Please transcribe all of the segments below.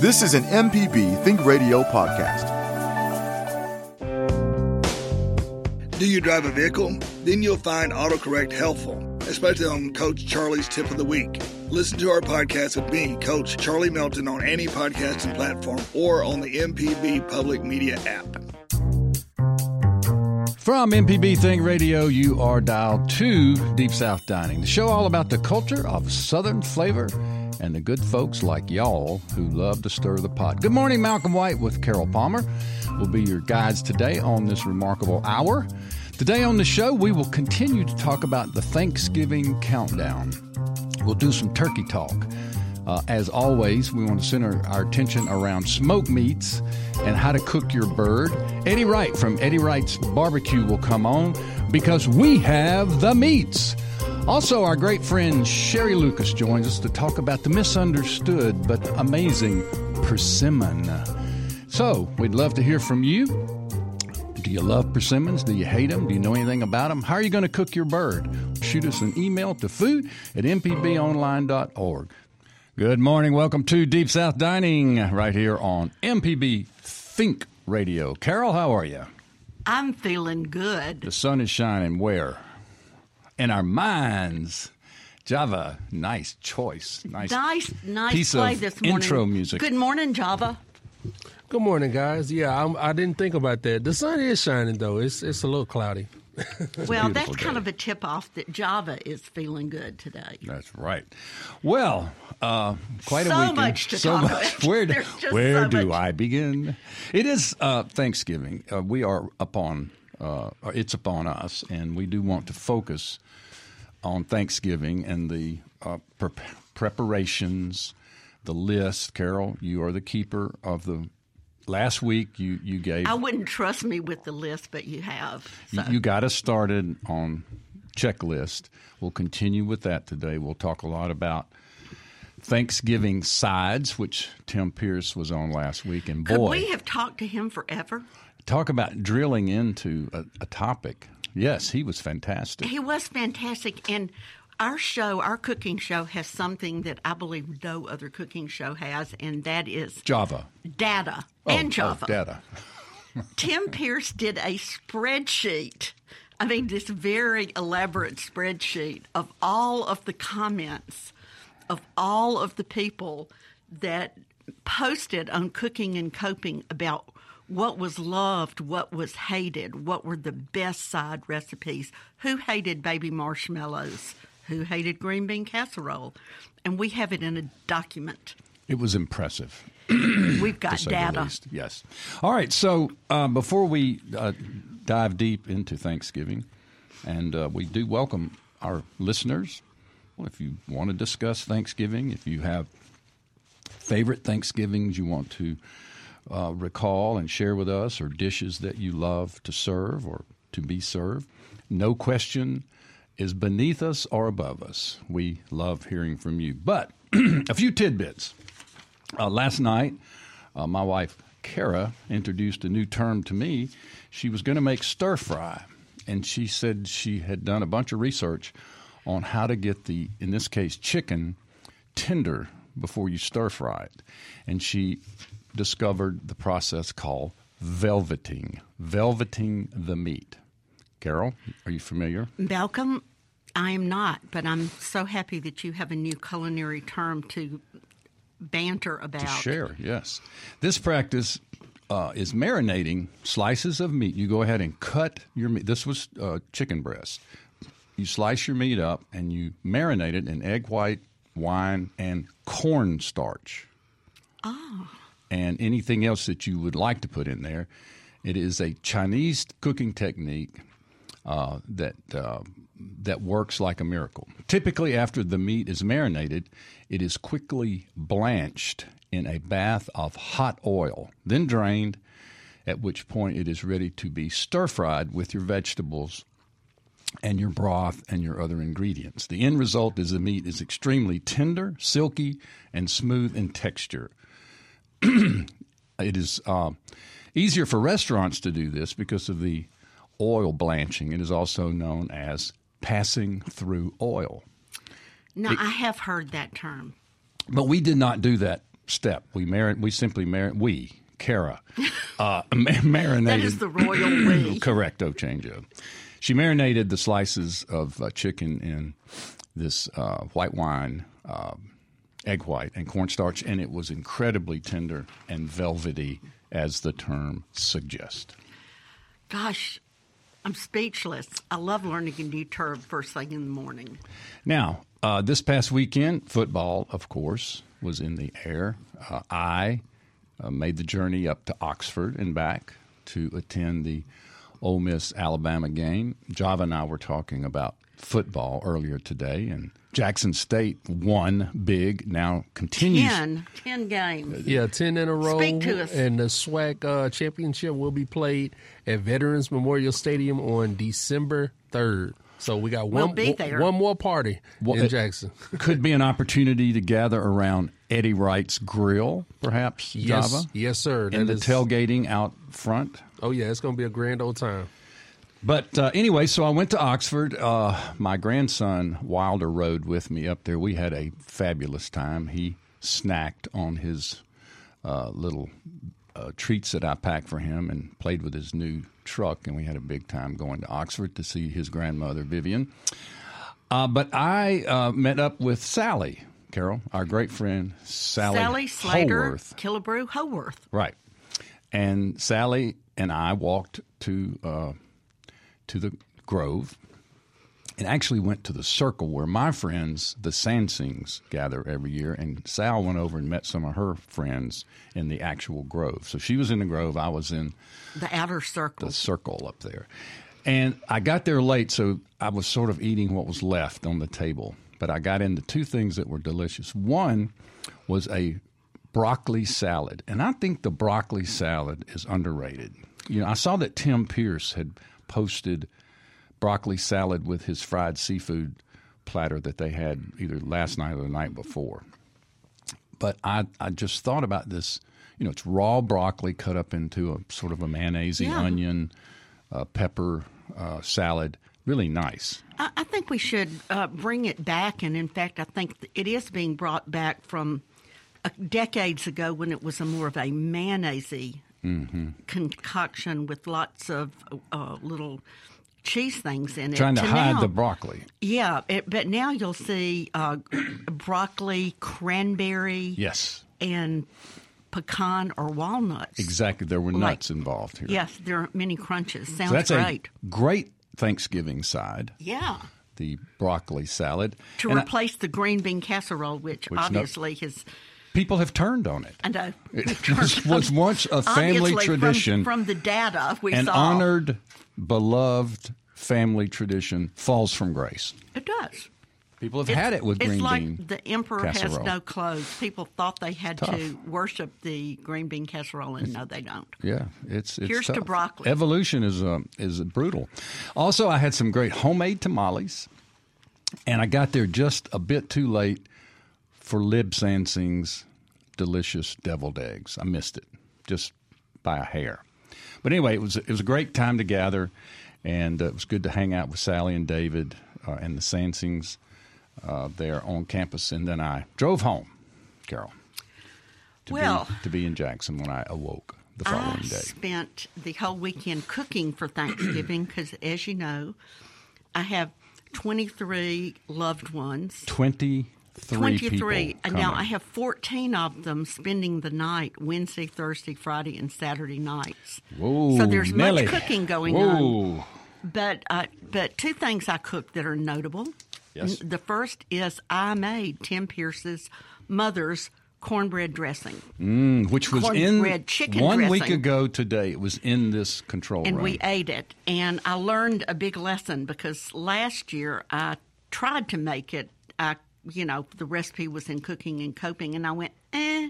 This is an MPB Think Radio podcast. Do you drive a vehicle? Then you'll find autocorrect helpful, especially on Coach Charlie's tip of the week. Listen to our podcast with me, Coach Charlie Melton, on any podcasting platform or on the MPB Public Media app. From MPB Think Radio, you are dialed to Deep South Dining, the show all about the culture of Southern flavor and the good folks like y'all who love to stir the pot. Good morning, Malcolm White with Carol Palmer will be your guides today on this remarkable hour. Today on the show, we will continue to talk about the Thanksgiving countdown. We'll do some turkey talk. Uh, as always, we want to center our attention around smoked meats and how to cook your bird. Eddie Wright from Eddie Wright's Barbecue will come on because we have the meats. Also, our great friend Sherry Lucas joins us to talk about the misunderstood but amazing persimmon. So, we'd love to hear from you. Do you love persimmons? Do you hate them? Do you know anything about them? How are you going to cook your bird? Shoot us an email to food at mpbonline.org. Good morning. Welcome to Deep South Dining right here on MPB Think Radio. Carol, how are you? I'm feeling good. The sun is shining where? In our minds. Java, nice choice. Nice, nice, nice piece play of this morning. intro music. Good morning, Java. Good morning, guys. Yeah, I'm, I did not think about that. The sun is shining though. It's it's a little cloudy. well, beautiful that's kind of a tip off that Java is feeling good today. That's right. Well, uh, quite a So weekend. much to so talk much. about. Where, do- where so do much. I begin? It is uh, Thanksgiving. Uh, we are upon. Uh, it's upon us, and we do want to focus on Thanksgiving and the uh, pre- preparations, the list. Carol, you are the keeper of the. Last week, you you gave I wouldn't trust me with the list, but you have. you, you got us started on checklist. We'll continue with that today. We'll talk a lot about Thanksgiving sides, which Tim Pierce was on last week, and Could boy, we have talked to him forever? talk about drilling into a, a topic. Yes, he was fantastic. He was fantastic. And our show, our cooking show, has something that I believe no other cooking show has, and that is Java data Oh, and oh, Java. data. Tim Pierce did a spreadsheet. I mean, this very elaborate spreadsheet of all of the comments of all of the people that posted on Cooking and Coping about what was loved, what was hated, what were the best side recipes, who hated baby marshmallows, who hated green bean casserole. And we have it in a document. It was impressive. We've got to say the data. Yes. All right. So uh, before we uh, dive deep into Thanksgiving, and uh, we do welcome our listeners. If you want to discuss Thanksgiving, if you have favorite Thanksgivings you want to uh, recall and share with us, or dishes that you love to serve or to be served, no question is beneath us or above us. We love hearing from you. But a few tidbits. Uh, last night, uh, my wife Kara introduced a new term to me. She was going to make stir fry, and she said she had done a bunch of research on how to get the, in this case, chicken tender before you stir fry it. And she discovered the process called velveting, velveting the meat. Carol, are you familiar? Malcolm, I am not, but I'm so happy that you have a new culinary term to banter about. To share, yes. This practice uh, is marinating slices of meat. You go ahead and cut your meat. This was uh, chicken breast. You slice your meat up and you marinate it in egg white, wine, and cornstarch. Oh. And anything else that you would like to put in there. It is a Chinese cooking technique uh, that uh, that works like a miracle. Typically, after the meat is marinated, it is quickly blanched in a bath of hot oil, then drained. At which point, it is ready to be stir fried with your vegetables and your broth and your other ingredients. The end result is the meat is extremely tender, silky, and smooth in texture. it is uh, easier for restaurants to do this because of the oil blanching. It is also known as passing through oil. Now, I have heard that term. But we did not do that step. We marin- we simply mar- we Kara uh, ma- marinated. That is the royal we. Correcto, changeo. She marinated the slices of uh, chicken in this uh, white wine, uh, egg white, and cornstarch, and it was incredibly tender and velvety, as the term suggests. Gosh, I'm speechless. I love learning a new term first thing in the morning. Now, uh, this past weekend, football, of course, was in the air. Uh, I uh, made the journey up to Oxford and back to attend the Ole Miss Alabama game. Java and I were talking about football earlier today, and Jackson State won big. Now continues. Ten, ten games. Yeah, ten in a row. Speak to us. And the SWAC uh, championship will be played at Veterans Memorial Stadium on December third. So we got We'll one be there. one more party Well, in it- Jackson. Could be an opportunity to gather around Eddie Wright's grill, perhaps. yes, Java, yes, sir. and the is- tailgating out front. Oh yeah, it's gonna be a grand old time. But uh, anyway, so I went to Oxford. Uh, my grandson Wilder rode with me up there. We had a fabulous time. He snacked on his uh, little uh, treats that I packed for him and played with his new truck. And we had a big time going to Oxford to see his grandmother Vivian. Uh, but I uh, met up with Sally Carol, our great friend Sally, Sally Slater, Holworth. Killebrew, Howarth. Right. And Sally and I walked to uh, to the Grove and actually went to the circle where my friends, the Sansings, gather every year. And Sal went over and met some of her friends in the actual Grove. So she was in the Grove, I was in The outer circle. the circle up there. And I got there late, so I was sort of eating what was left on the table. But I got into two things that were delicious. One was a broccoli salad, and I think the broccoli salad is underrated. You know, I saw that Tim Pierce had posted broccoli salad with his fried seafood platter that they had either last night or the night before. But I, I just thought about this. You know, it's raw broccoli cut up into a sort of a mayonnaise Yeah. onion, uh, pepper uh, salad. Really nice. I, I think we should uh, bring it back, and in fact, I think it is being brought back from uh, decades ago when it was a more of a mayonnaise Mm-hmm. concoction with lots of uh, little cheese things in it. Trying to hide now- the broccoli. Yeah, it, but now you'll see uh, broccoli, cranberry, Yes, and pecan or walnuts. exactly. There were Like- nuts involved here. Yes, there are many crunches. Sounds so that's great. a great Thanksgiving side. yeah. The broccoli salad. To And I- replace the green bean casserole, which, Which no- obviously has. People have turned on it. I know. It was, was once a family Obviously, from- tradition. From, the data we an saw. honored, beloved family tradition falls from grace. It does. People have had it with it's green like bean. the emperor has no clothes. People thought they had Tough. to worship the green bean casserole, and no, they don't. Yeah, it's it's Here's to broccoli. Evolution is uh, is brutal. Also, I had some great homemade tamales, and I got there just a bit too late for Lib Sansing's delicious deviled eggs. I missed it just by a hair. But anyway, it was it was a great time to gather, and uh, it was good to hang out with Sally and David uh, and the Sansings uh, there on campus. And then I drove home, Carol, to Well- be, to be in Jackson when I awoke the following I day. I spent the whole weekend cooking for Thanksgiving because, as you know, I have 23 loved ones. 23, 23. people And now. I have 14 of them spending the night Wednesday, Thursday, Friday, and Saturday nights. Whoa, so there's Nelly. much cooking going Whoa. on. But uh, but two things I cooked that are notable. Yes. The first is I made Tim Pierce's mother's cornbread dressing. Mm, which was in cornbread chicken one week ago today. It was in this control and room. we ate it. And I learned a big lesson because last year I tried to make it. I, you know, the recipe was in cooking and coping, and I went, eh.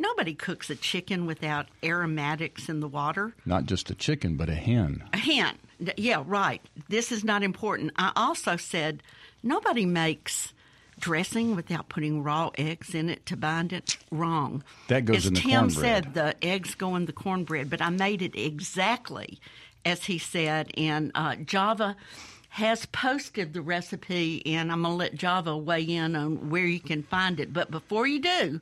Nobody cooks a chicken without aromatics in the water. Not just a chicken, but a hen. A hen. Yeah, right. This is not important. I also said nobody makes dressing without putting raw eggs in it to bind it. Wrong. That goes As in the Tim cornbread. said, the eggs go in the cornbread, but I made it exactly as he said. And uh, Java has posted the recipe, and I'm going to let Java weigh in on where you can find it. But before you do,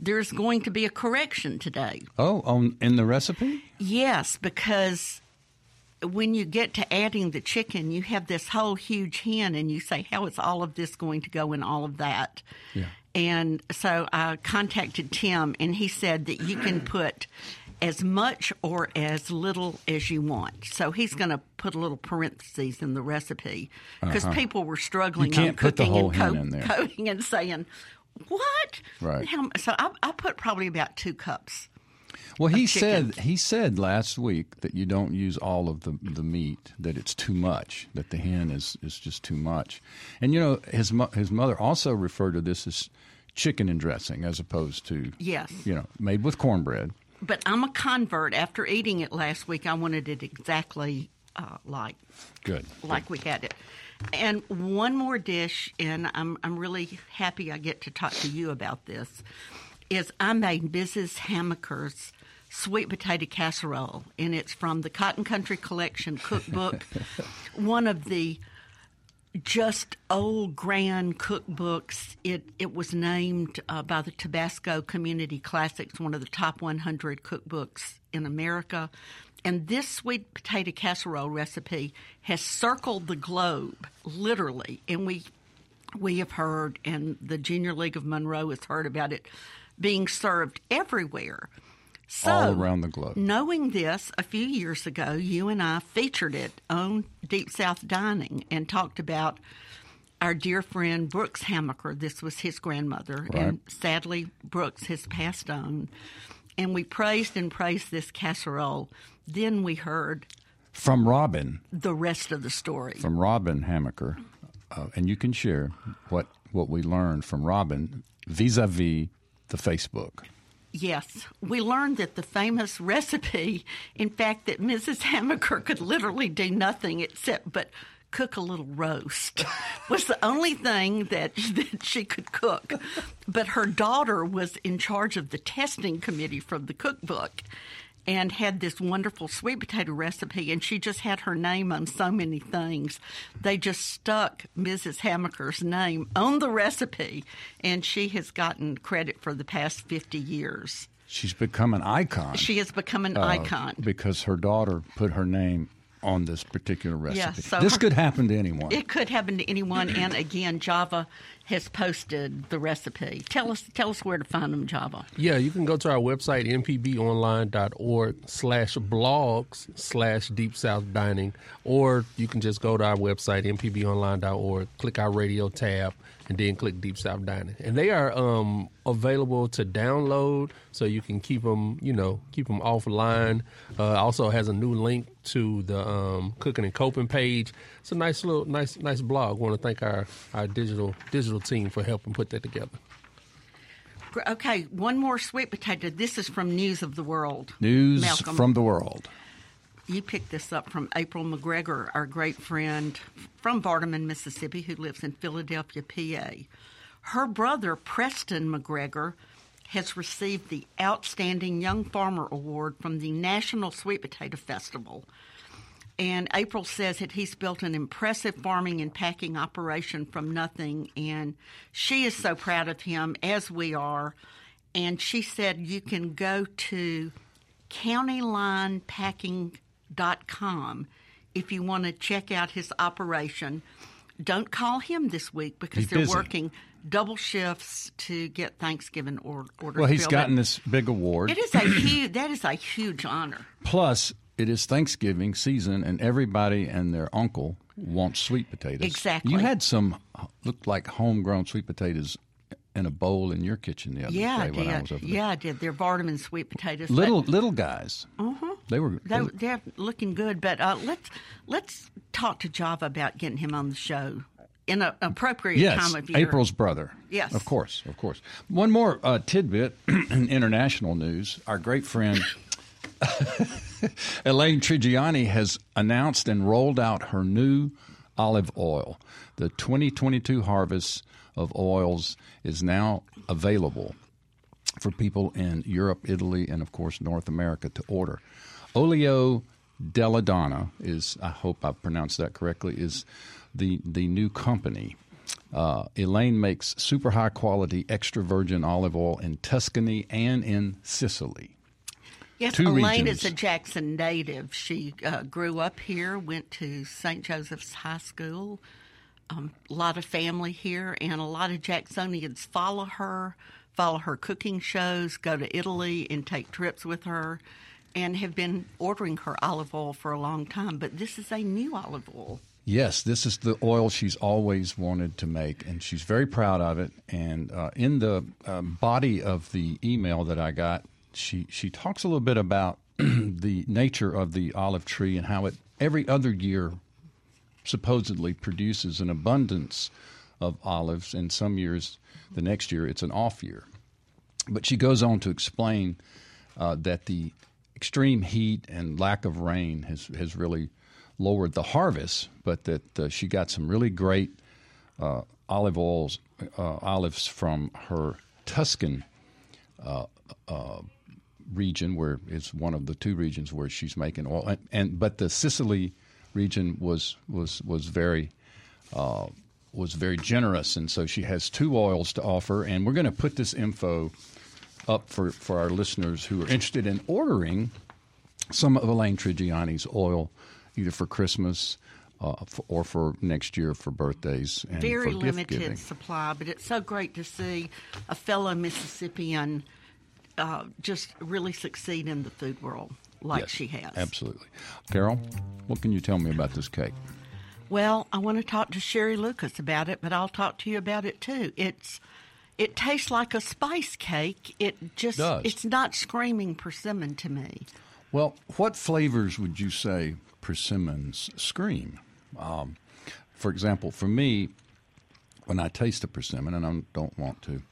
there's going to be a correction today. Oh, on in the recipe? Yes, because when you get to adding the chicken, you have this whole huge hen, and you say, "How is all of this going to go in all of that?" Yeah. And so I contacted Tim, and he said that you can put as much or as little as you want. So he's going to put a little parentheses in the recipe because people were struggling Uh-huh. You on can't put the cooking whole and hen co- in there. coding and saying, "What?" Right. How- so I, I put probably about two cups. Well, he chicken. said he said last week that you don't use all of the the meat; that it's too much; that the hen is is just too much. And you know, his his mother also referred to this as chicken and dressing, as opposed to Yes. you know, made with cornbread. But I'm a convert. After eating it last week, I wanted it exactly uh, like Good. like we had it. And one more dish, and I'm I'm really happy I get to talk to you about this. Is I made Mrs. Hamaker's sweet potato casserole, and it's from the Cotton Country Collection cookbook, one of the just old grand cookbooks. It it was named uh, by the Tabasco Community Classics, one of the top 100 cookbooks in America. And this sweet potato casserole recipe has circled the globe, literally. And we we have heard, and the Junior League of Monroe has heard about it being served everywhere. So, All around the globe. Knowing this, a few years ago, you and I featured it on Deep South Dining and talked about our dear friend Brooks Hamaker. This was his grandmother, and sadly, Brooks has passed on. And we praised and praised this casserole. Then we heard From Robin, the rest of the story. from Robin Hamaker, uh, and you can share what what we learned from Robin vis-a-vis the Facebook. Yes, we learned that the famous recipe, in fact, that Mrs. Hamaker could literally do nothing except but cook a little roast, was the only thing that, that she could cook. But her daughter was in charge of the testing committee from the cookbook and had this wonderful sweet potato recipe, and she just had her name on so many things. They just stuck Mrs. Hamaker's name on the recipe, and she has gotten credit for the past 50 years. She's become an icon. She has become an uh, icon. because her daughter put her name on this particular recipe. so this her- could happen to anyone. It could happen to anyone, and again, Java has posted the recipe. Tell us, tell us where to find them, Java. Yeah, you can go to our website, mpbonline.org slash blogs slash deep south dining, or you can just go to our website, mpbonline.org, click our radio tab, and then click deep south dining. And they are um, available to download, so you can keep them, you know, keep them offline. Uh, also has a new link to the um, cooking and coping page. It's a nice little, nice, nice blog. Want to thank our, our digital digital team for helping put that together. Okay, one more sweet potato. This is from News of the World. News Malcolm. from the world. You picked this up from April McGregor, our great friend from Vardaman, Mississippi, who lives in Philadelphia, PA. Her brother, Preston McGregor, has received the Outstanding Young Farmer Award from the National Sweet Potato Festival. And April says that he's built an impressive farming and packing operation from nothing. And she is so proud of him, as we are. And she said you can go to countylinepacking.com if you want to check out his operation. Don't call him this week because He's they're busy. working double shifts to get Thanksgiving or- orders. Well, he's filled gotten this big award. It is a huge. That is a huge honor. Plus, it is Thanksgiving season, and everybody and their uncle wants sweet potatoes. Exactly. You had some uh, looked like homegrown sweet potatoes in a bowl in your kitchen the other Yeah, I day when I was over there. Yeah, I did. They're Vardaman sweet potatoes. Little little guys. Mm-hmm. They were. They, they- they're looking good, but uh, let's let's talk to Java about getting him on the show in an appropriate Yes, time of year. April's brother. Yes. of course, of course. One more uh, tidbit in international news: our great friend Elaine Trigiani has announced and rolled out her new olive oil. The 2022 harvest of oils is now available for people in Europe, Italy, and of course North America to order. Olio della Donna is, I hope I pronounced that correctly, is the the new company. Uh, Elaine makes super high quality extra virgin olive oil in Tuscany and in Sicily. Yes, Two Elaine regions. is a Jackson native. She uh, grew up here, went to St. Joseph's High School. Um, a lot of family here, and a lot of Jacksonians follow her, follow her cooking shows, go to Italy and take trips with her, and have been ordering her olive oil for a long time. But this is a new olive oil. Yes, this is the oil she's always wanted to make, and she's very proud of it. And uh, in the um, body of the email that I got, she she talks a little bit about the nature of the olive tree and how it every other year supposedly produces an abundance of olives, and some years, the next year, it's an off year. But she goes on to explain uh, that the extreme heat and lack of rain has, has really lowered the harvest, but that uh, she got some really great uh, olive oils, uh, olives from her Tuscan uh, uh, region, where it's one of the two regions where she's making oil, and, and but the Sicily region was was was very uh, was very generous, and so she has two oils to offer, and we're going to put this info up for, for our listeners who are interested in ordering some of Elaine Trigiani's oil, either for Christmas uh, f or for next year for birthdays and Very for limited supply, but it's so great to see a fellow Mississippian uh, just really succeed in the food world like Yes, she has. Absolutely. Carol, what can you tell me about this cake? Well, I want to talk to Sherry Lucas about it, but I'll talk to you about it too. It's it tastes like a spice cake. It just Does. it's not screaming persimmon to me. Well, what flavors would you say persimmons scream? Um, for example, for me, when I taste a persimmon, and I don't want to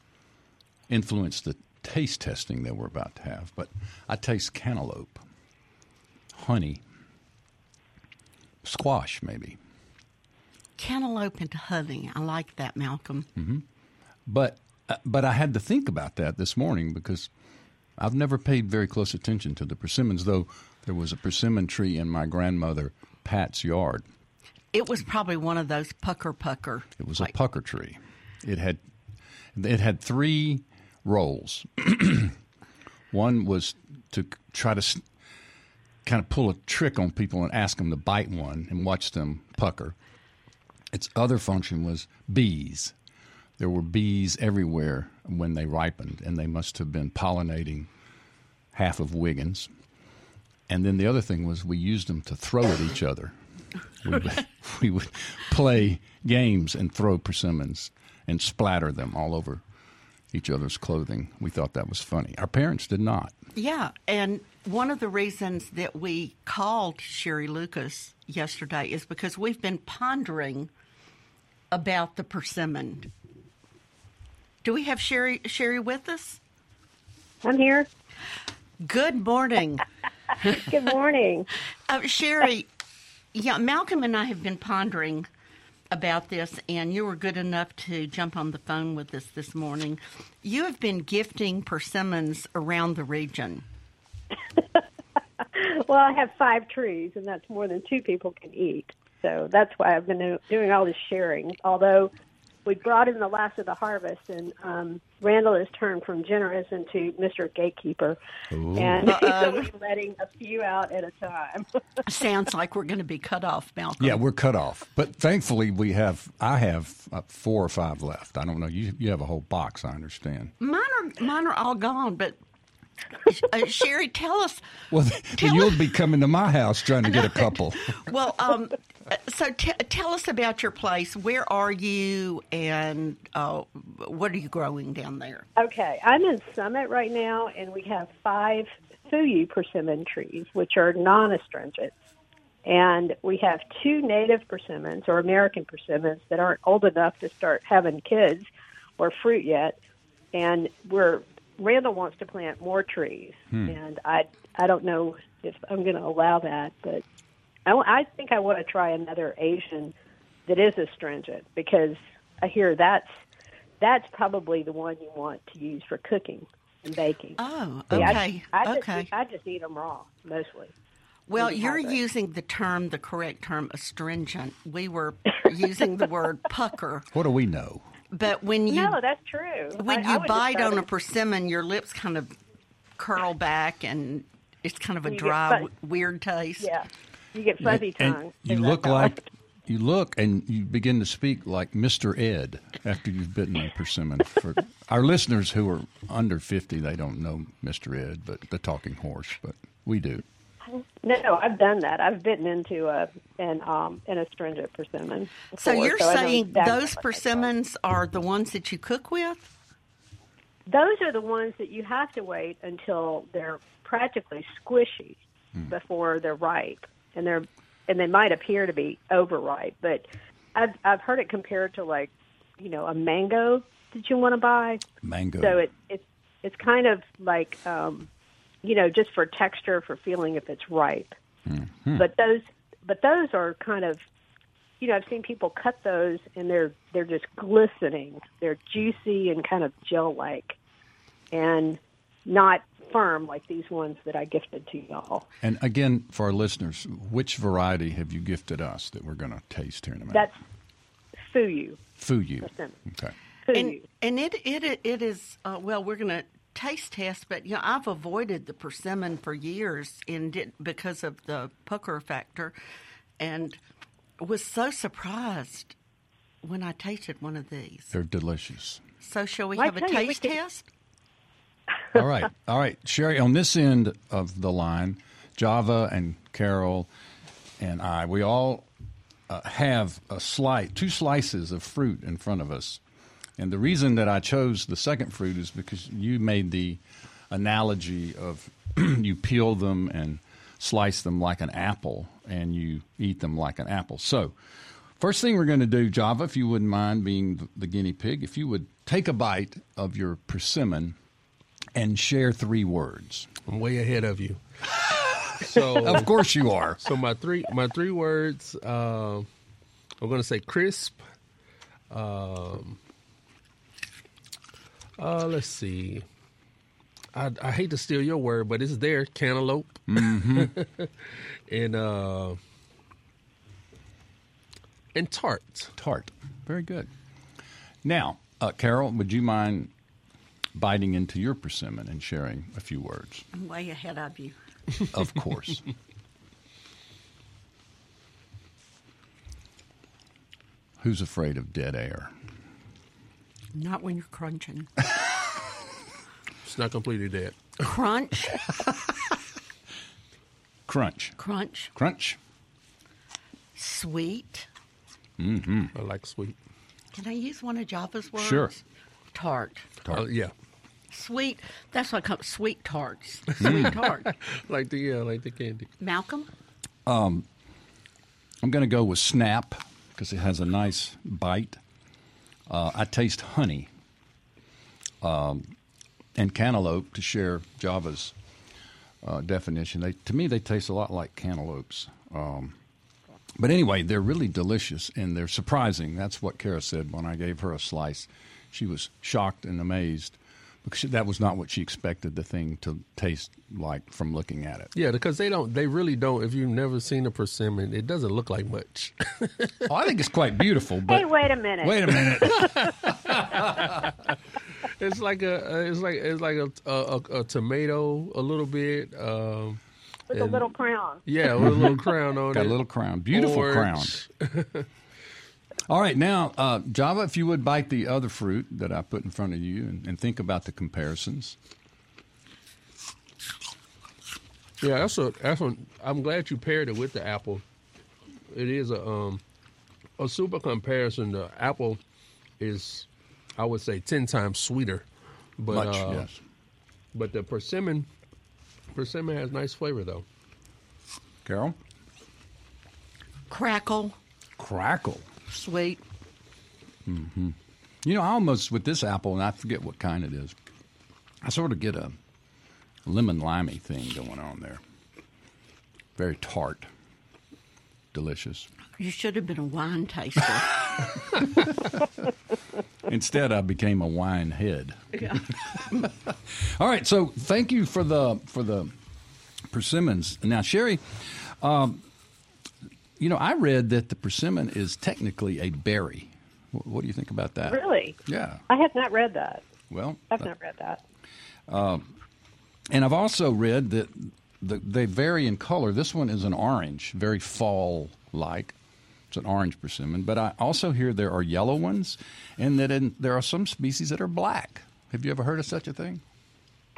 influence the taste testing that we're about to have, but I taste cantaloupe, honey, squash, maybe. Cantaloupe and honey. I like that, Malcolm. But uh, but I had to think about that this morning because I've never paid very close attention to the persimmons, though there was a persimmon tree in my grandmother Pat's yard. It was probably one of those pucker pucker. It was like- a pucker tree. It had it had three roles. One was to try to kind of pull a trick on people and ask them to bite one and watch them pucker. Its other function was bees. There were bees everywhere when they ripened, and they must have been pollinating half of Wiggins. And then the other thing was we used them to throw at each other. We would, we would play games and throw persimmons and splatter them all over each other's clothing. We thought that was funny. Our parents did not. Yeah, and one of the reasons that we called Sherry Lucas yesterday is because we've been pondering about the persimmon. Do we have Sherry Sherry with us? I'm here. Good morning. Good morning. Uh, Sherry, yeah, Malcolm and I have been pondering about this, and you were good enough to jump on the phone with us this morning. You have been gifting persimmons around the region. well, I have five trees, and that's more than two people can eat. So that's why I've been doing all this sharing. Although we brought in the last of the harvest, and um, Randall has turned from generous into Mr. Gatekeeper, and he's only letting a few out at a time. Sounds like we're going to be cut off, Malcolm. Yeah, we're cut off. But thankfully, we have. I have uh, four or five left. I don't know. You you have a whole box. I understand. Mine are mine are all gone, but uh, Sherry, tell us. Well, Tell- you'll be coming to my house trying to get a couple. Well, um, so t- tell us about your place. Where are you, and uh, what are you growing down there? Okay, I'm in Summit right now, and we have five Fuyu persimmon trees, which are non-astringent. And we have two native persimmons, or American persimmons, that aren't old enough to start having kids or fruit yet. And we're Randall wants to plant more trees, and I I don't know if I'm going to allow that, but I, I think I want to try another Asian that is astringent because I hear that's that's probably the one you want to use for cooking and baking. Oh, See, I- okay, I, just, okay. I just eat them raw mostly. Well, you're using the term, the correct term, astringent. We were using the word pucker. What do we know? But when you No, that's true. when I- I you would bite on a persimmon, your lips kind of curl back, and it's kind of a dry, fuzz- weird taste. Yeah, you get fuzzy And tongue. you look that how- like you look, and you begin to speak like Mr. Ed after you've bitten a persimmon. For our listeners who are under fifty, they don't know Mr. Ed, but the talking horse, but we do. No, I've done that. I've bitten into a an um an astringent persimmon. So you're I know saying exactly those what that's like. persimmons are the ones that you cook with? Those are the ones that you have to wait until they're practically squishy before they're ripe, and they're and they might appear to be overripe. But I've I've heard it compared to like you know a mango that you want to buy. Mango. So it it's it's kind of like um, you know just for texture for feeling if it's ripe. But those but those are kind of you know I've seen people cut those and they're they're just glistening. They're juicy and kind of gel like, and not firm like these ones that I gifted to y'all. and again, for our listeners, which variety have you gifted us that we're going to taste here in a minute? That's fuyu. Fuyu. persimmon. Okay. Fuyu. And and it it it is uh, well. We're going to taste test, but you know I've avoided the persimmon for years in because of the pucker factor, and was so surprised when I tasted one of these. They're delicious. So shall we Well, I have a tell you, we taste test? All right. All right. Sherry, on this end of the line, Java and Carol and I, we all uh, have a slice, two slices of fruit in front of us. And the reason that I chose the second fruit is because you made the analogy of you peel them and slice them like an apple and you eat them like an apple. So, first thing we're going to do, Java, if you wouldn't mind being the- the guinea pig, if you would take a bite of your persimmon and share three words. I'm way ahead of you. So Of course you are. So my three my three words. Uh, I'm going to say crisp. Um, uh, let's see. I, I hate to steal your word, but it's there. Cantaloupe. and uh, and tart. Tart. Very good. Now, uh, Carol, would you mind biting into your persimmon and sharing a few words? I'm way ahead of you. Of course. Who's afraid of dead air? Not when you're crunching. It's not completely dead. Crunch, Crunch. crunch, Crunch. sweet. Mm-hmm. I like sweet. Can I use one of Java's words? Sure. Tart. Tart. Uh, yeah, Sweet. That's what I call Sweet tarts. Sweet tart. like the yeah, like the candy. Malcolm. I'm going to go with snap because it has a nice bite. Uh, I taste honey um, and cantaloupe to share Java's uh, definition. They, to me, they taste a lot like cantaloupes. Um, but anyway, they're really delicious and they're surprising. That's what Kara said when I gave her a slice. She was shocked and amazed because that was not what she expected the thing to taste like from looking at it. Yeah, because they don't. They really don't. If you've never seen a persimmon, it doesn't look like much. Oh, I think it's quite beautiful. But hey, wait a minute. wait a minute. it's like a. uh, It's like it's like a a, a, a tomato a little bit. Um, With a little crown. yeah, with a little crown on Got it. a little crown. Beautiful Orange. crown. All right, now, uh, Java, if you would bite the other fruit that I put in front of you and, and think about the comparisons. Yeah, that's a that's a, I'm glad you paired it with the apple. It is a um a super comparison. The apple is, I would say, ten times sweeter. But Much, uh, yes. But the persimmon, persimmon has nice flavor though. Carol? Crackle. Crackle. Sweet. You know, I almost, with this apple, and I forget what kind it is, I sort of get a lemon limey thing going on there. Very tart. Delicious. You should have been a wine taster. Instead, I became a wine head. Yeah. All right, so thank you for the for the persimmons. Now, Sherry, um, you know, I read that the persimmon is technically a berry. What, do you think about that? Really? Yeah. I have not read that. Well, I've uh, not read that. Um, and I've also read that the, they vary in color. This one is an orange, very fall-like. It's an orange persimmon. But I also hear there are yellow ones, and that in, there are some species that are black. Have you ever heard of such a thing?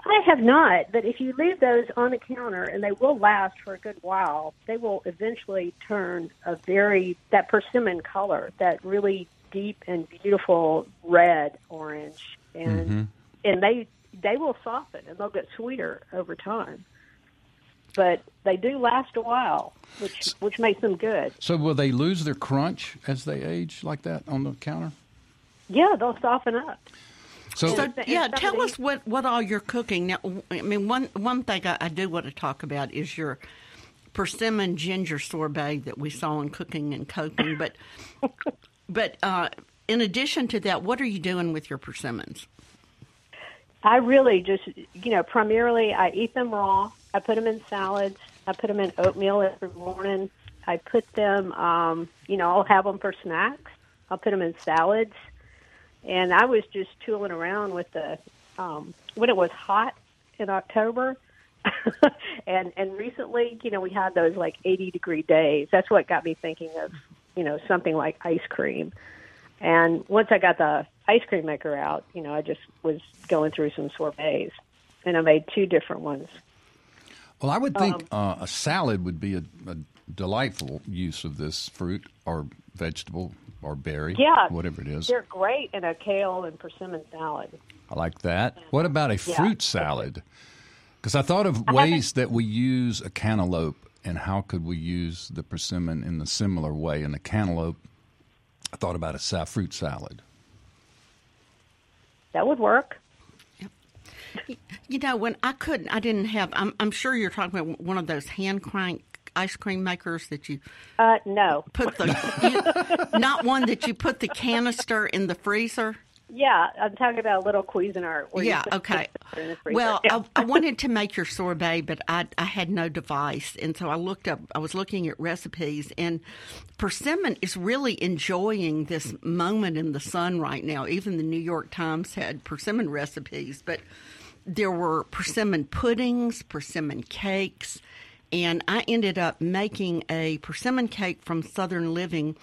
I have not, but if you leave those on the counter and they will last for a good while, they will eventually turn a very that persimmon color, that really deep and beautiful red orange, and mm-hmm. and they they will soften and they'll get sweeter over time. But they do last a while, which which makes them good. So will they lose their crunch as they age like that on the counter? Yeah, they'll soften up. So, So And yeah, some of tell us what, what all you're cooking now. I mean, one one thing I, I do want to talk about is your persimmon ginger sorbet that we saw in Cooking and Coping. But but uh, in addition to that, what are you doing with your persimmons? I really just, you know, primarily I eat them raw. I put them in salads. I put them in oatmeal every morning. I put them, um, you know, I'll have them for snacks. I'll put them in salads. And I was just tooling around with the, um, when it was hot in October. and and recently, you know, we had those like 80 degree days. That's what got me thinking of, you know, something like ice cream. And once I got the ice cream maker out, you know, I just was going through some sorbets, and I made two different ones. well, I would think uh, a salad would be a, a delightful use of this fruit or vegetable or berry, Yeah, whatever it is. They're great in a kale and persimmon salad. I like that. What about a Yeah. fruit salad? Because I thought of ways that we use a cantaloupe and how could we use the persimmon in a similar way. In the cantaloupe, I thought about a sa- fruit salad. That would work. You know, when I couldn't, I didn't have. I'm, I'm sure you're talking about one of those hand crank ice cream makers that you Uh, no. put the, you, not one that you put the canister in the freezer. Yeah, I'm talking about a little Cuisinart. Yeah, okay. sugar in the freezer. Well, Yeah. I, I wanted to make your sorbet, but I, I had no device, and so I looked up. I was looking at recipes, and persimmon is really enjoying this moment in the sun right now. Even the New York Times had persimmon recipes, but there were persimmon puddings, persimmon cakes, and I ended up making a persimmon cake from Southern Living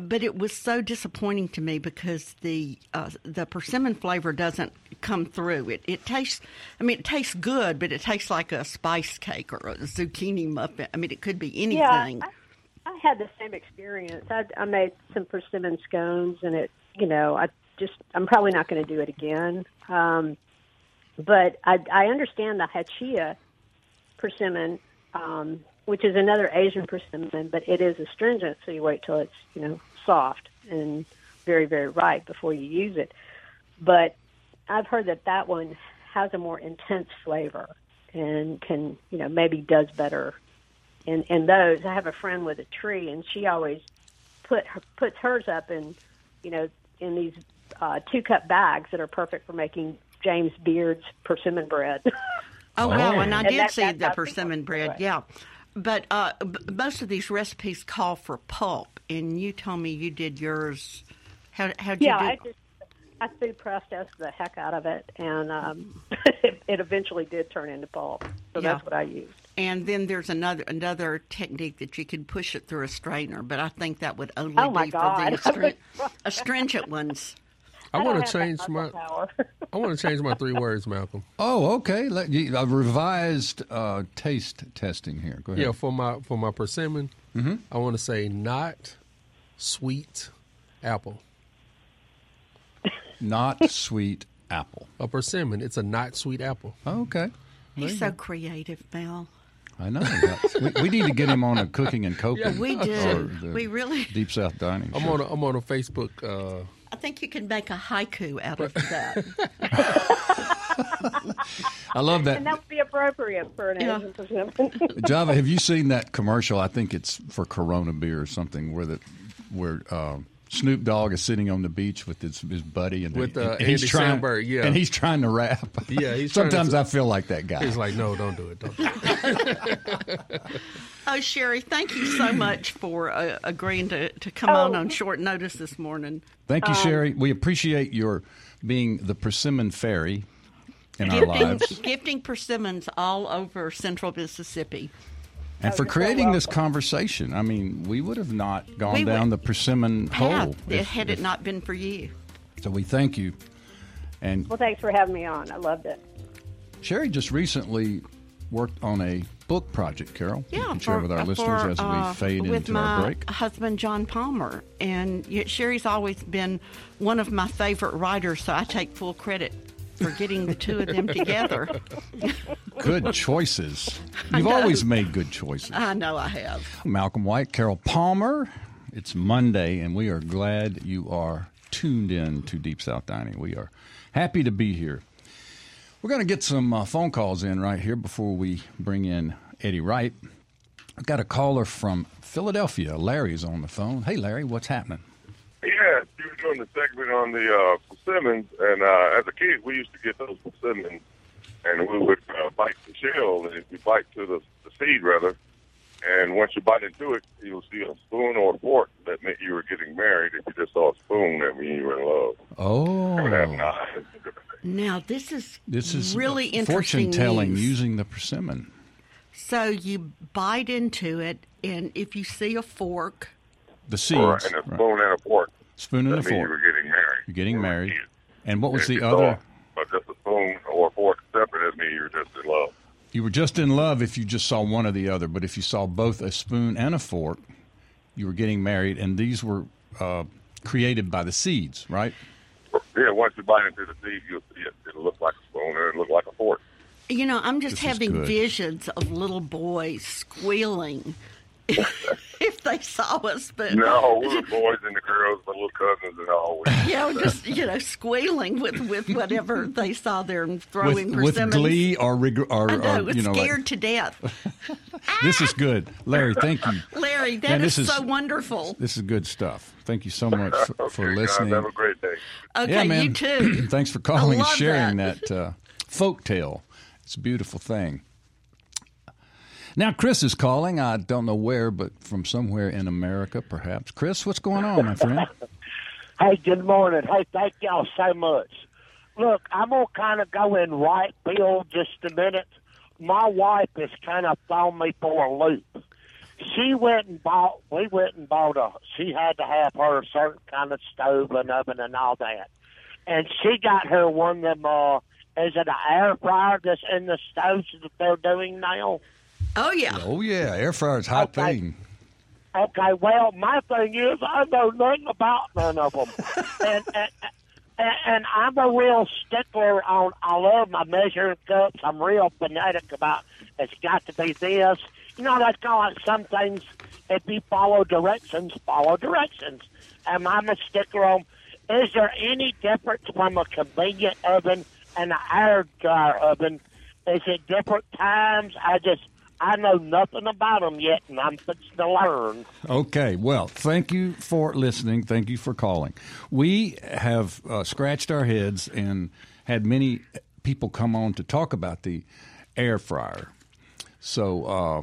but it was so disappointing to me because the uh, the persimmon flavor doesn't come through. It it tastes. I mean, it tastes good, but it tastes like a spice cake or a zucchini muffin. I mean, it could be yeah, anything. I, I had the same experience. I, I made some persimmon scones, and it, you know, I just, I'm probably not going to do it again. Um, but I, I understand the hachiya persimmon, um, which is another Asian persimmon, but it is astringent, so you wait till it's, you know, soft and very, very ripe before you use it. But I've heard that that one has a more intense flavor and can, you know, maybe does better in, in those. I have a friend with a tree, and she always put her, puts hers up in, you know, in these uh, two cup bags that are perfect for making James Beard's persimmon bread. Oh, wow, and I And did that- see the persimmon bread. Yeah, but uh, b- most of these recipes call for pulp, and you told me you did yours. How how'd you yeah, do? I just I food processed the heck out of it, and um, it, it eventually did turn into pulp. So Yeah. that's what I used. And then there's another another technique that you could push it through a strainer, but I think that would only Oh, be God. for the astrin- astringent ones. I, don't want to change my. power. I want to change my three words, Malcolm. Oh, okay. Let you, a revised uh, taste testing here. Go ahead. Yeah, for my for my persimmon, I want to say not sweet apple. Not sweet apple. A persimmon, it's a not sweet apple. Oh, okay. He's so creative, Mel. I know. We, we need to get him on a cooking and coping. We or do. We really. Deep South Dining. I'm show. on a, I'm on a Facebook. Uh, I think you can make a haiku out of that. I love that. and that would be appropriate for an Yeah. Asian persimmon. Java, have you seen that commercial? I think it's for Corona beer or something, where the where uh, Snoop Dogg is sitting on the beach with his, his buddy, and, With, uh, and he's trying, Samberg, yeah. and he's trying to rap. Yeah, he's trying to- sometimes I feel like that guy. He's like, no, don't do it. Don't do it. Oh, Sherry, thank you so much for uh, agreeing to, to come on on short notice this morning. Thank you, Um, Sherry. We appreciate your being the persimmon fairy in our Gifting, lives, gifting persimmons all over central Mississippi. and for you're so creating this conversation. I mean, we would have not gone We would- down the persimmon hole Path, if- had if- it not been for you. So we thank you. And Well, thanks for having me on. I loved it. Sherry just recently worked on a book project. Carol, you Yeah, can share with our uh, listeners for, as uh, we fade into my our break. husband John Palmer, and Sherry's always been one of my favorite writers, so I take full credit for getting the two of them together. Good choices. You've always made good choices. I know I have. Malcolm White, Carol Palmer. It's Monday, and we are glad you are tuned in to Deep South Dining. We are happy to be here. We're going to get some uh, phone calls in right here before we bring in Eddie Wright. I've got a caller from Philadelphia. Larry's on the phone. Hey, Larry, what's happening? Yeah, you were doing the segment on the uh, persimmons, and uh, as a kid, we used to get those persimmons, and we would uh, bite the shell, and if you bite to the, the seed, rather, and once you bite into it, you'll see a spoon or a fork that meant you were getting married. If you just saw a spoon, that means you were in love. Oh, Or have knives. Now this is this is really interesting fortune telling news. using the persimmon. So you bite into it, and if you see a fork, The seeds, Or, and a right. spoon and a fork. spoon and a that means you fork. were getting married. You're getting married. And what was If the other? saw, But just a spoon or a fork separate, that means you were just in love. You were just in love if you just saw one or the other, but if you saw both a spoon and a fork, you were getting married, and these were uh, created by the seeds, right? Yeah, once you bite into the seed, you'll see it. It'll look like a spoon or it'll look like a fork. you know, I'm just This having visions of little boys squealing if they saw us. But No, we were boys and the girls, my little cousins and all. We, You know, just you know, squealing with, with whatever they saw there and throwing with persimmons. glee or, reg- or, I know, or you know, like- scared to death. this is good, Larry. Thank you. Larry, that Man, is, this is- so wonderful. This is good stuff. Thank you so much for, okay, for guys, listening. have a great day. Okay, yeah, man. you too. Thanks for calling and sharing that. that, uh, folk tale. It's a beautiful thing. Now, Chris is calling. I don't know where, but from somewhere in America, perhaps. Chris, what's going on, my friend? Hey, good morning. Hey, thank y'all so much. Look, I'm gonna kind of go in right field just a minute. My wife has kind of thrown me for a loop. She went and bought. We went and bought a. She had to have her a certain kind of stove and oven and all that, and she got her one of them. Uh, is it an air fryer that's in the stoves that they're doing now? Oh yeah. Oh, yeah. Air fryer's hot Okay. thing. Okay, well, my thing is I know nothing about none of them, and, and and and I'm a real stickler on. I love my measuring cups. I'm real fanatic about. It's got to be this. You know, that's kind of like some things. If you follow directions, follow directions. And I'm a stickler on. Is there any difference from a convenient oven and an air dryer oven? Is it different times? I just I know nothing about them yet, and I'm fixing to learn. Okay, well, thank you for listening. Thank you for calling. We have uh, scratched our heads and had many people come on to talk about the air fryer. So, uh,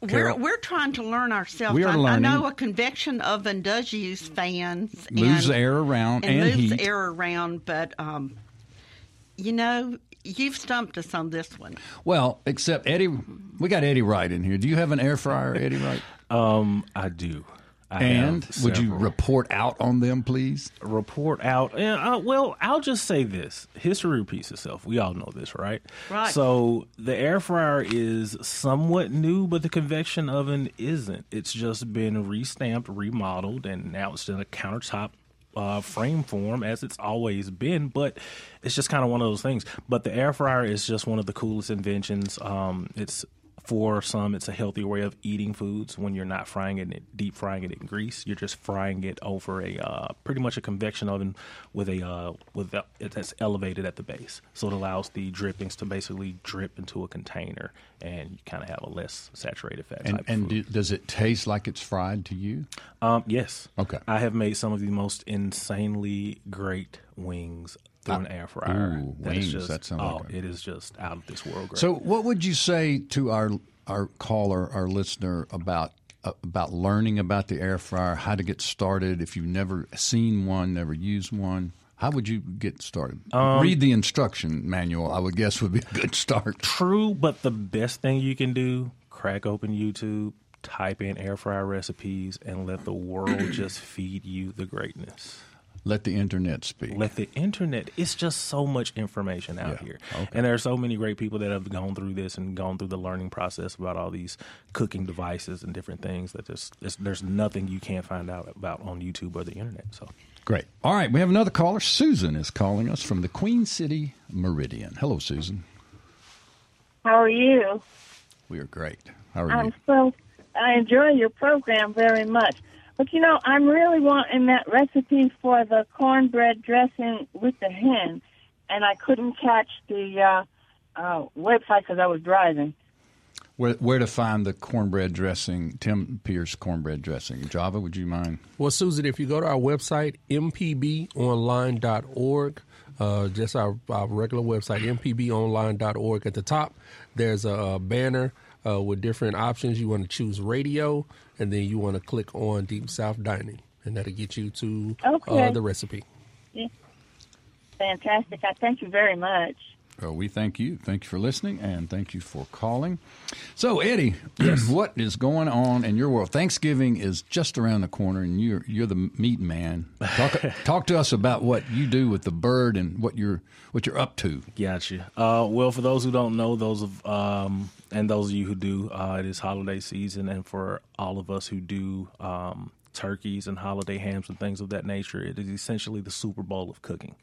We're, Carol? we're trying to learn ourselves. We are I, I know a convection oven does use fans. moves and, air around and, and, moves heat. air around, but um, you know, you've stumped us on this one. Well, except Eddie, we got Eddie Wright in here. Do you have an air fryer, Eddie Wright? Um, I do. I And would you report out on them, please? report out? And uh, well, I'll just say this: history repeats itself. We all know this, right? Right. So the air fryer is somewhat new, but the convection oven isn't. It's just been restamped, remodeled, and now it's in a countertop. Uh, frame form as it's always been, but it's just kind of one of those things. But the air fryer is just one of the coolest inventions. Um, it's for some, it's a healthier way of eating foods when you're not frying it, deep frying it in grease. You're just frying it over a uh, pretty much a convection oven with a uh, with a, that's elevated at the base, so it allows the drippings to basically drip into a container, and you kind of have a less saturated fat. And, type of and do, does it taste like it's fried to you? Um, yes. Okay. I have made some of the most insanely great wings through an air fryer. ooh, That wings, just, that sounds oh, like a- it is just out of this world great. So, what would you say to our our caller, our listener, about uh, about learning about the air fryer, how to get started? If you've never seen one, never used one, how would you get started? Um, Read the instruction manual. I would guess would be a good start. True, but the best thing you can do: crack open YouTube, type in air fryer recipes, and let the world just feed you the greatness. Let the internet speak. Let the internet. It's just so much information out Yeah, here, okay. and there are so many great people that have gone through this and gone through the learning process about all these cooking devices and different things. That there's there's, there's nothing you can't find out about on YouTube or the internet. So. Great. All right, we have another caller. Susan is calling us from the Queen City Meridian. Hello, Susan. How are you? We are great. How are I'm you? so I enjoy your program very much. But you know, I'm really wanting that recipe for the cornbread dressing with the hen, and I couldn't catch the uh, uh, website because I was driving. Where, where to find the cornbread dressing? Tim Pierce cornbread dressing. Java, would you mind? Well, Susan, if you go to our website, mpbonline.org, uh, just our, our regular website, mpbonline.org, at the top, there's a, uh banner uh, with different options. You want to choose radio, and then you want to click on Deep South Dining, and that'll get you to uh, the recipe. Yeah. Fantastic. I thank you very much. Well, we thank you. Thank you for listening, and thank you for calling. So, Eddie, what is going on in your world? Thanksgiving is just around the corner, and you're you're the meat man. Talk talk to us about what you do with the bird and what you're what you're up to. Gotcha. Uh, well, for those who don't know, those of um, and those of you who do, uh, it is holiday season, and for all of us who do um, turkeys and holiday hams and things of that nature, it is essentially the Super Bowl of cooking.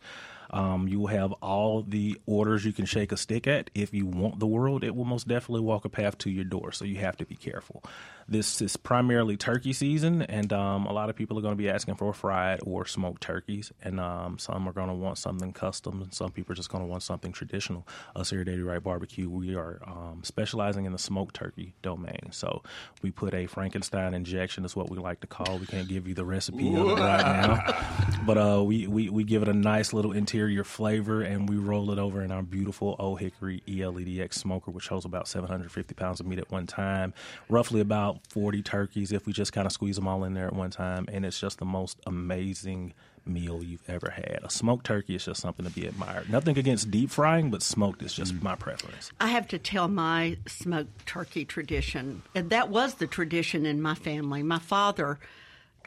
Um, you will have all the orders you can shake a stick at. If you want the world, it will most definitely walk a path to your door. So you have to be careful. This is primarily turkey season, and um, a lot of people are going to be asking for fried or smoked turkeys, and um, some are going to want something custom, and some people are just going to want something traditional. Us here at Eddie Wright Barbecue, we are um, specializing in the smoked turkey domain. So we put a Frankenstein injection, is what we like to call. We can't give you the recipe right now, but uh, we, we we give it a nice little interior flavor, and we roll it over in our beautiful Old Hickory E ELEDX smoker, which holds about 750 pounds of meat at one time, roughly about 40 turkeys if we just kind of squeeze them all in there at one time, and it's just the most amazing meal you've ever had. A smoked turkey is just something to be admired. Nothing against deep frying, but smoked is just mm. my preference. I have to tell my smoked turkey tradition. And that was the tradition in my family. My father,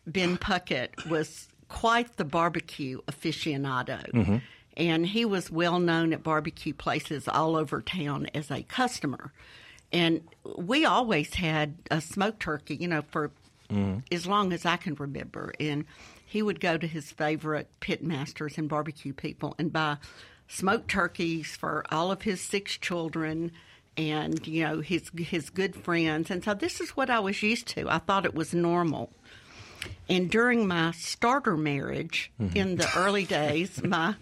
Ben Puckett, was quite the barbecue aficionado. Mm-hmm. And he was well known at barbecue places all over town as a customer. And we always had a smoked turkey, you know, for mm-hmm. as long as I can remember. And he would go to his favorite pit masters and barbecue people and buy smoked turkeys for all of his six children and you know his his good friends. And so this is what I was used to. I thought it was normal. And during my starter marriage mm-hmm. in the early days, my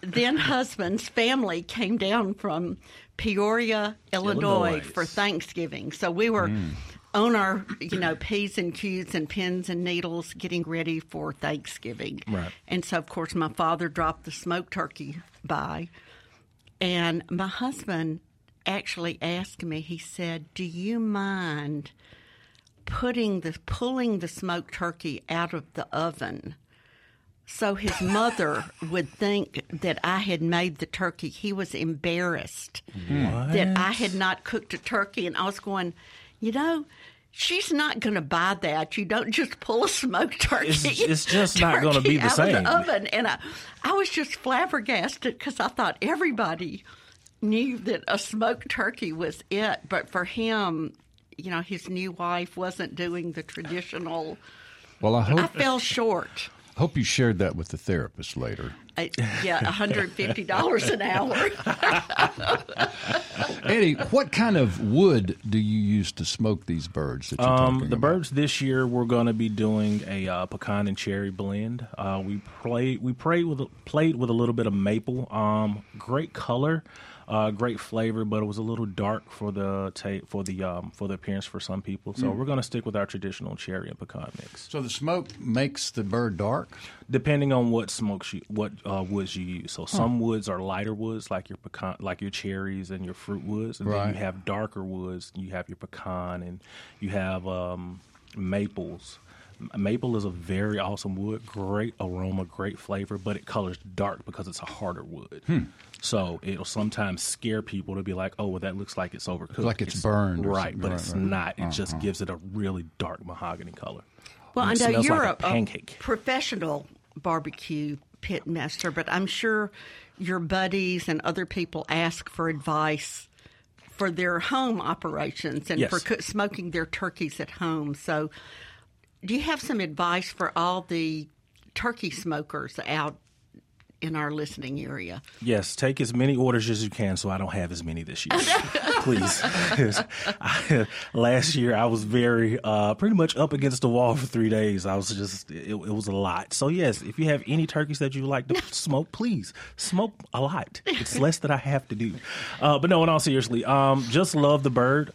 then husband's family came down from Peoria, Illinois, Illinois. for Thanksgiving. So we were mm. on our, you know, P's and Q's and pins and needles getting ready for Thanksgiving. Right. And so, of course, my father dropped the smoked turkey by. And my husband actually asked me, he said, Do you mind putting the pulling the smoked turkey out of the oven so his mother would think that I had made the turkey. He was embarrassed that I had not cooked a turkey, and I was going, you know. She's not going to buy that. You don't just pull a smoked turkey. It's- it's just not gonna be the out of same. oven. And I, I was just flabbergasted because I thought everybody knew that a smoked turkey was it. But for him, you know, his new wife wasn't doing the traditional. Well, I hope I fell short. hope you shared that with the therapist later. Uh, yeah, $150 an hour. Eddie, what kind of wood do you use to smoke these birds? That you're Um, talking the about? birds this year we're going to be doing a uh, pecan and cherry blend. Uh, we played we played with a- played with a little bit of maple. Um, great color, uh, great flavor, but it was a little dark for the ta- for the um, for the appearance for some people. So Mm. we're going to stick with our traditional cherry and pecan mix. So the smoke makes the bird dark. Depending on what smokes you, what uh, woods you use. So some woods are lighter woods, like your pecan, like your cherries and your fruit woods, and then you have darker woods. You have your pecan, and you have um, maples. M- Maple is a very awesome wood, great aroma, great flavor, but it colors dark because it's a harder wood. Hmm. So it'll sometimes scare people to be like, "Oh, well, that looks like it's overcooked, Like it's burned or right?" But Right, it's right. not. It Uh-huh. just gives it a really dark mahogany color. Well, I And it know you're like a a, a pancake. professional barbecue pit master, but I'm sure your buddies and other people ask for advice for their home operations and Yes. for cook, smoking their turkeys at home. So, do you have some advice for all the turkey smokers out in our listening area? Yes, take as many orders as you can so I don't have as many this year. Please. I- last year I was very, uh, pretty much up against the wall for three days. I was just, it, it was a lot. So, yes, if you have any turkeys that you like to smoke, please smoke a lot. It's less that I have to do. Uh, but no, in all seriously, um, just love the bird.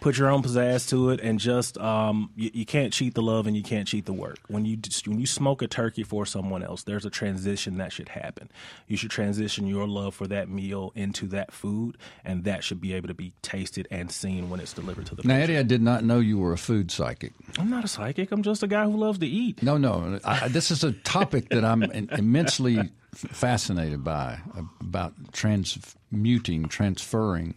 Put your own pizzazz to it, and just um, you, you can't cheat the love and you can't cheat the work. When you when you smoke a turkey for someone else, there's a transition that should happen. You should transition your love for that meal into that food, and that should be able to be tasted and seen when it's delivered to the. Now, patient. Eddie, I did not know you were a food psychic. I'm not a psychic. I'm just a guy who loves to eat. No, no. I, this is a topic that I'm immensely fascinated by about transmuting, transferring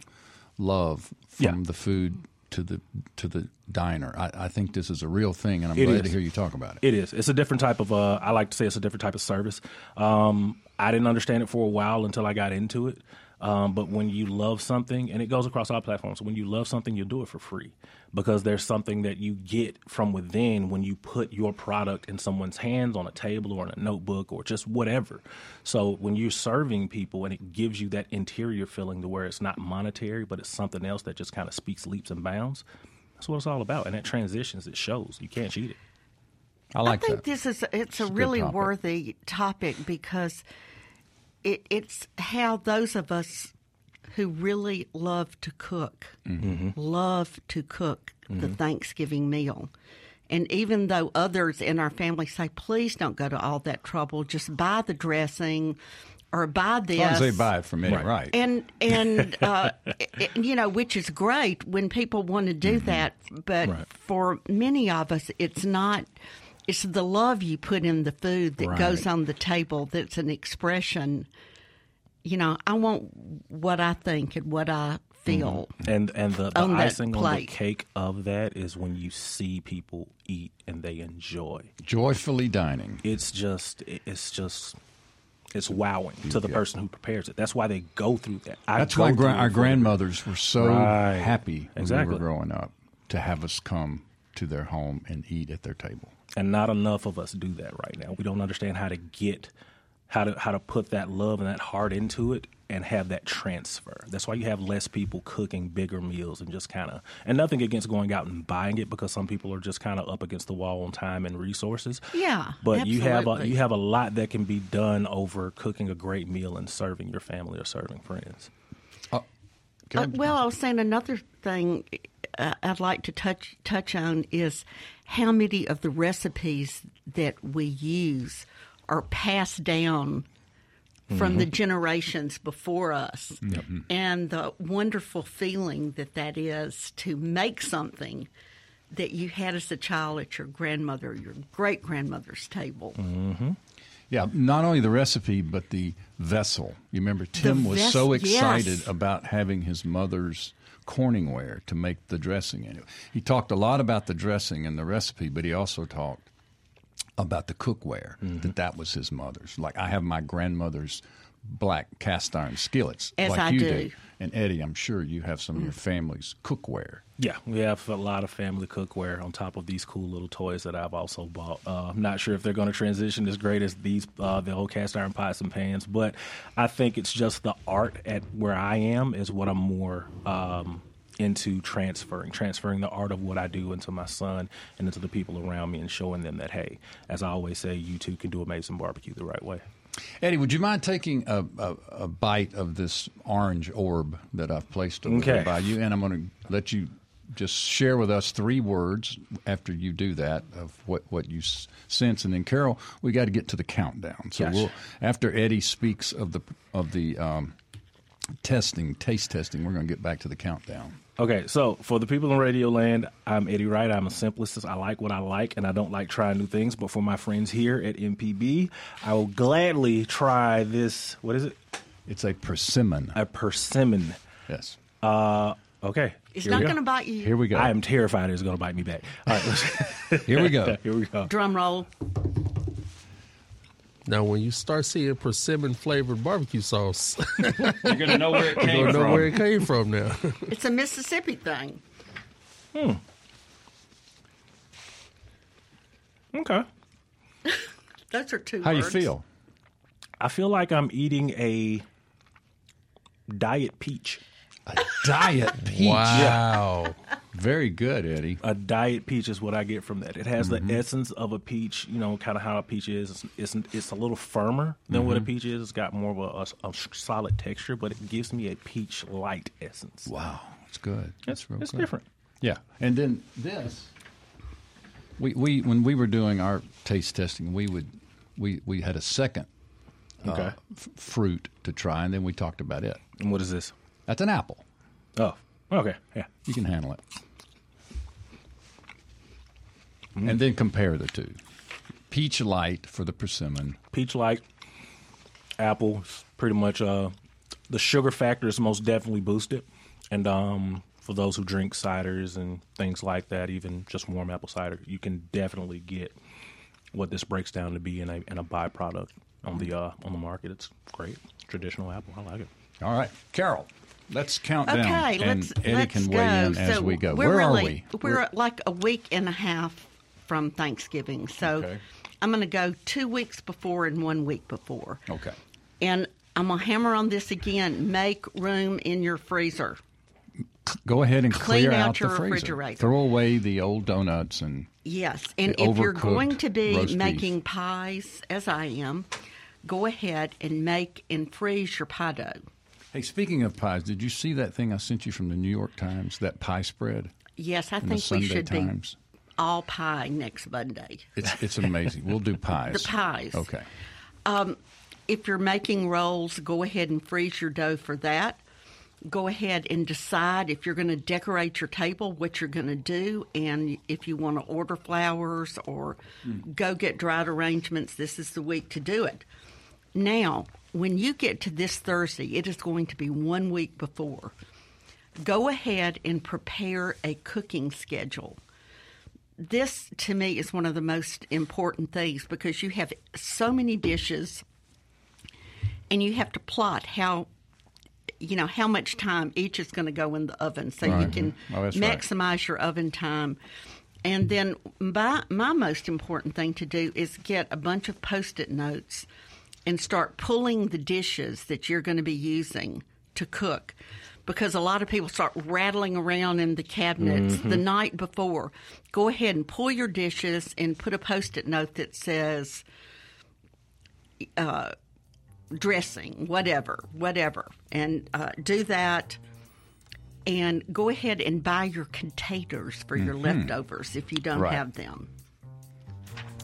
love from Yeah. the food to the to the diner. I, I think this is a real thing, and I'm It glad is. to hear you talk about it. It is. It's a different type of. Uh, I like to say it's a different type of service. Um, I didn't understand it for a while until I got into it. Um, but when you love something, and it goes across all platforms, when you love something, you'll do it for free because there's something that you get from within when you put your product in someone's hands on a table or in a notebook or just whatever. So when you're serving people and it gives you that interior feeling to where it's not monetary, but it's something else that just kind of speaks leaps and bounds. That's what it's all about. And that transitions, it shows. You can't cheat it. I like I think that. this is it's a a really topic. worthy topic because it, it's how those of us who really love to cook Mm-hmm. love to cook the Thanksgiving meal. And even though others in our family say, please don't go to all that trouble, just buy the dressing or buy this. As long as they buy it from me, right? And and uh, it- you know, which is great when people want to do that, but Right. for many of us, it's not. It's the love you put in the food that goes on the table that's an expression. You know, I want what I think and what I feel. Mm-hmm. And and the, the On that icing on the cake of that is when you see people eat and they enjoy. Joyfully dining. It's just it's just it's wowing to the person who prepares it. That's why they go through that. I That's why gra- our grandmothers were so Right. happy when Exactly. we were growing up to have us come to their home and eat at their table. and not enough of us do that right now. We don't understand how to get how to how to put that love and that heart into it and have that transfer. That's why you have less people cooking bigger meals and just kind of and nothing against going out and buying it because some people are just kind of up against the wall on time and resources. Yeah, But you have a, you have a lot that can be done over cooking a great meal and serving your family or serving friends. Uh, well, I was saying another thing uh, I'd like to touch touch on is how many of the recipes that we use are passed down from the mm-hmm. generations before us, and the wonderful feeling that that is to make something that you had as a child at your grandmother, your great grandmother's table. Mm-hmm. Yeah, not only the recipe, but the vessel. You remember Tim was ves- so excited yes. about having his mother's Corningware to make the dressing in. He talked a lot about the dressing and the recipe, but he also talked about the cookware, that that was his mother's. Like I have my grandmother's black cast iron skillets As like I you do. And Eddie, I'm sure you have some of Mm. your family's cookware. Yeah, we have a lot of family cookware on top of these cool little toys that I've also bought. Uh, I'm not sure if they're going to transition as great as these uh, the old cast iron pots and pans, but I think it's just the art at where I am is what I'm more um, into transferring, transferring the art of what I do into my son and into the people around me, and showing them that hey, as I always say, you too can do amazing barbecue the right way. Eddie, would you mind taking a, a, a bite of this orange orb that I've placed over Okay. by you? And I'm going to let you just share with us three words after you do that of what, what you s- sense. And then, Carol, we got to get to the countdown. So Gotcha. we'll after Eddie speaks of the of the um, testing, taste testing, we're going to get back to the countdown. Okay, so for the people in Radio Land, I'm Eddie Wright. I'm a simplicist. I like what I like, and I don't like trying new things. But for my friends here at MPB, I will gladly try this. What is it? It's a persimmon. A persimmon. Yes. Uh, okay. It's Here not going to bite you. Here we go. I am terrified it's going to bite me back. All right, let's- Here we go. Here we go. Drum roll. Now, when you start seeing persimmon flavored barbecue sauce, You're going to know where it you're came gonna know from. where it came from now. It's a Mississippi thing. Hmm. Okay. Those are two How you feel? I feel like I'm eating a diet peach. A diet peach. Wow. Very good, Eddie. A diet peach is what I get from that. It has Mm-hmm. the essence of a peach, you know, kind of how a peach is. It's it's, it's a little firmer than what a Mm-hmm. peach is. It's got more of a, a- a solid texture, but it gives me a peach light essence. Wow, it's good. That's real it's good. different. Yeah, and then this, we we when we were doing our taste testing, we would we we had a second uh, f- fruit to try, and then we talked about it. And what is this? That's an apple. Oh, okay, yeah. You can handle it, and then compare the two. Peach light for the persimmon. Peach light, apple, pretty much. Uh, the sugar factor is most definitely boosted, and um, for those who drink ciders and things like that, even just warm apple cider, you can definitely get what this breaks down to be in a in a byproduct on the uh, on the market. It's great, traditional apple. I like it. All right, Carol. Let's count down, Okay, and let's Eddie let's can go. weigh in as so we go. Where really, are we? We're, like a week and a half from Thanksgiving, so Okay. I'm going to go two weeks before and one week before, okay. and I'm going to hammer on this again. Make room in your freezer. Go ahead and Clean clear out out, your the freezer. refrigerator. Throw away the old donuts and Yes, and if you're going to be roast beef. making pies, as I am, go ahead and make and freeze your pie dough. Hey, speaking of pies, did you see that thing I sent you from the New York Times? That pie spread Yes, I think we should Times. be all pie next Monday. It's it's amazing. We'll do pies. The pies. Okay. Um, if you're making rolls, go ahead and freeze your dough for that. Go ahead and decide if you're going to decorate your table, what you're going to do, and if you want to order flowers or hmm. go get dried arrangements, this is the week to do it. Now, when you get to this Thursday, it is going to be one week before. Go ahead and prepare a cooking schedule this to me is one of the most important things because you have so many dishes and you have to plot how you know how much time each is going to go in the oven so you can mm-hmm. Oh, that's right. maximize your oven time and then my, my most important thing to do is get a bunch of post-it notes and start pulling the dishes that you're going to be using to cook because a lot of people start rattling around in the cabinets Mm-hmm. the night before. Go ahead and pull your dishes and put a post it note that says uh, dressing, whatever, whatever. And uh, do that. And go ahead and buy your containers for your leftovers if you don't Mm-hmm. Right. have them.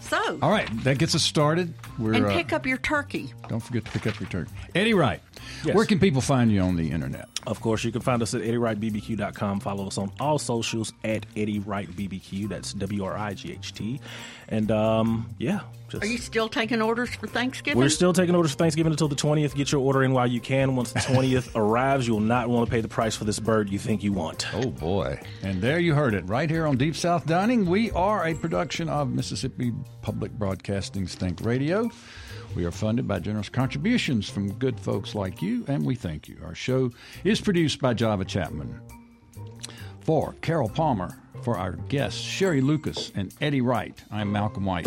So, All right, that gets us started. We're and uh, pick up your turkey. don't forget to pick up your turkey. Eddie Wright, Yes. where can people find you on the internet? Of course, you can find us at EddieWrightBBQ.com. Follow us on all socials at Eddie Wright BBQ. That's W R I G H T. And um, yeah, just Are you still taking orders for Thanksgiving? we're still taking orders for Thanksgiving until the 20th. Get your order in while you can. Once the 20th arrives, you will not want to pay the price for this bird you think you want. Oh boy! And there you heard it, right here on Deep South Dining. We are a production of Mississippi Public Broadcasting's Think Radio. We are funded by generous contributions from good folks like you, and we thank you. Our show is produced by Java Chapman. For Carol Palmer, for our guests, Sherry Lucas and Eddie Wright, I'm Malcolm White.